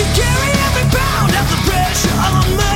You carry every pound of the pressure on me.